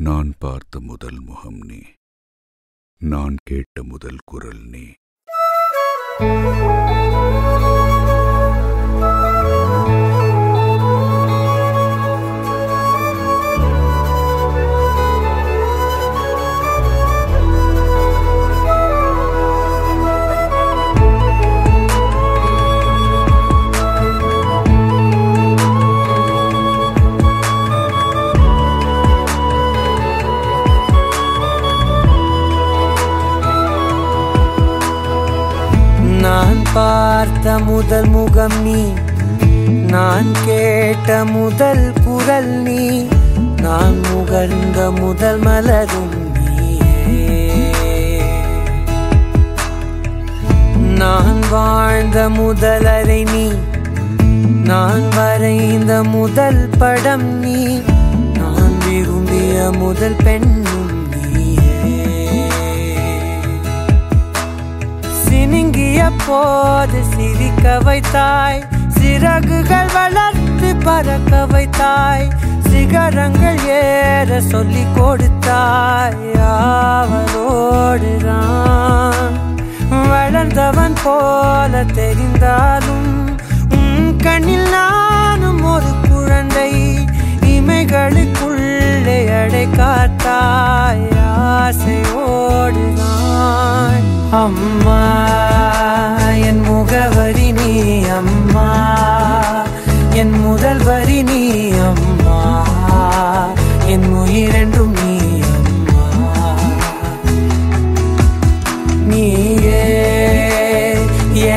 நான் பார்த்த முதல் முகம் நீ. நான் கேட்ட முதல் குரல் நீ. பார்த்த முதல் முகம் நீ. நான் கேட்ட முதல் குரல் நீ. நான் முகர்ந்த முதல் மலரும் நான் வாழ்ந்த முதல் அறை நீ. நான் வரைந்த முதல் படம் நீ. நான் விரும்பிய முதல் பெண் சினுங்கிய போது சிரிக்க வைத்தாய். சிறகுகள் வளர்த்து பறக்க வைத்தாய். சிகரங்கள் ஏற சொல்லி கொடுத்தாய். அவளோடுதான் வளர்ந்தவன் போல தெரிந்தாலும் உன் கண்ணில் நானும் ஒரு குழந்தை. இமைகளுக்குள்ளே அடை காத்தாய். ஆசையோடுதான் அம்மா.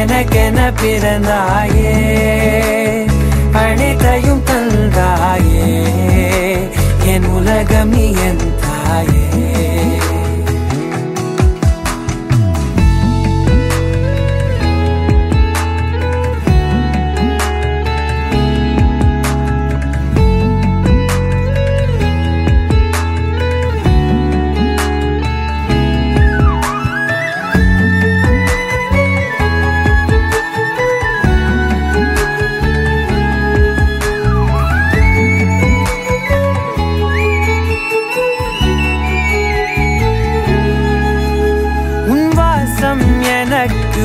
எனக்கென பிறந்தாயே அனைத்தையும் தந்தாயே என் உலகம் நீ என் தாயே.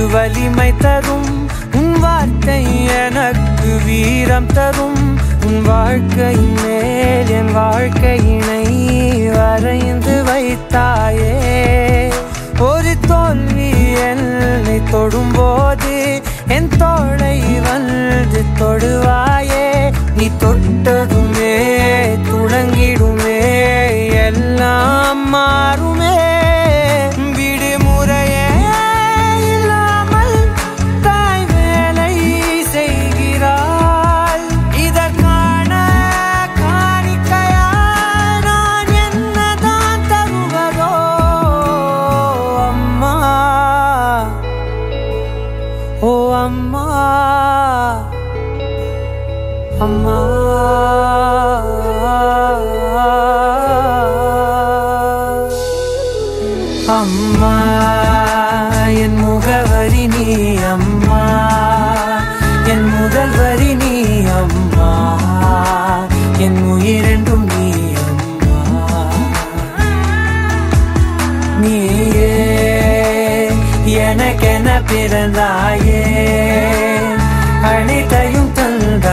வலிமை தரும். உன் வார்த்தை எனக்கு வீரம் தரும். உன் வாழ்க்கை மேல் என் வாழ்க்கையினை வரைந்து வைத்தாயே. ஒரு தோல்வி என்னை தொடும்போது அம்மா. அம்மா என் முகவரி நீ அம்மா. என் முதல் வரி நீ அம்மா. என் உயிரென்றும் நீ அம்மா. நீயே எனக்கென பிறந்தாயே. அனைத்தையும்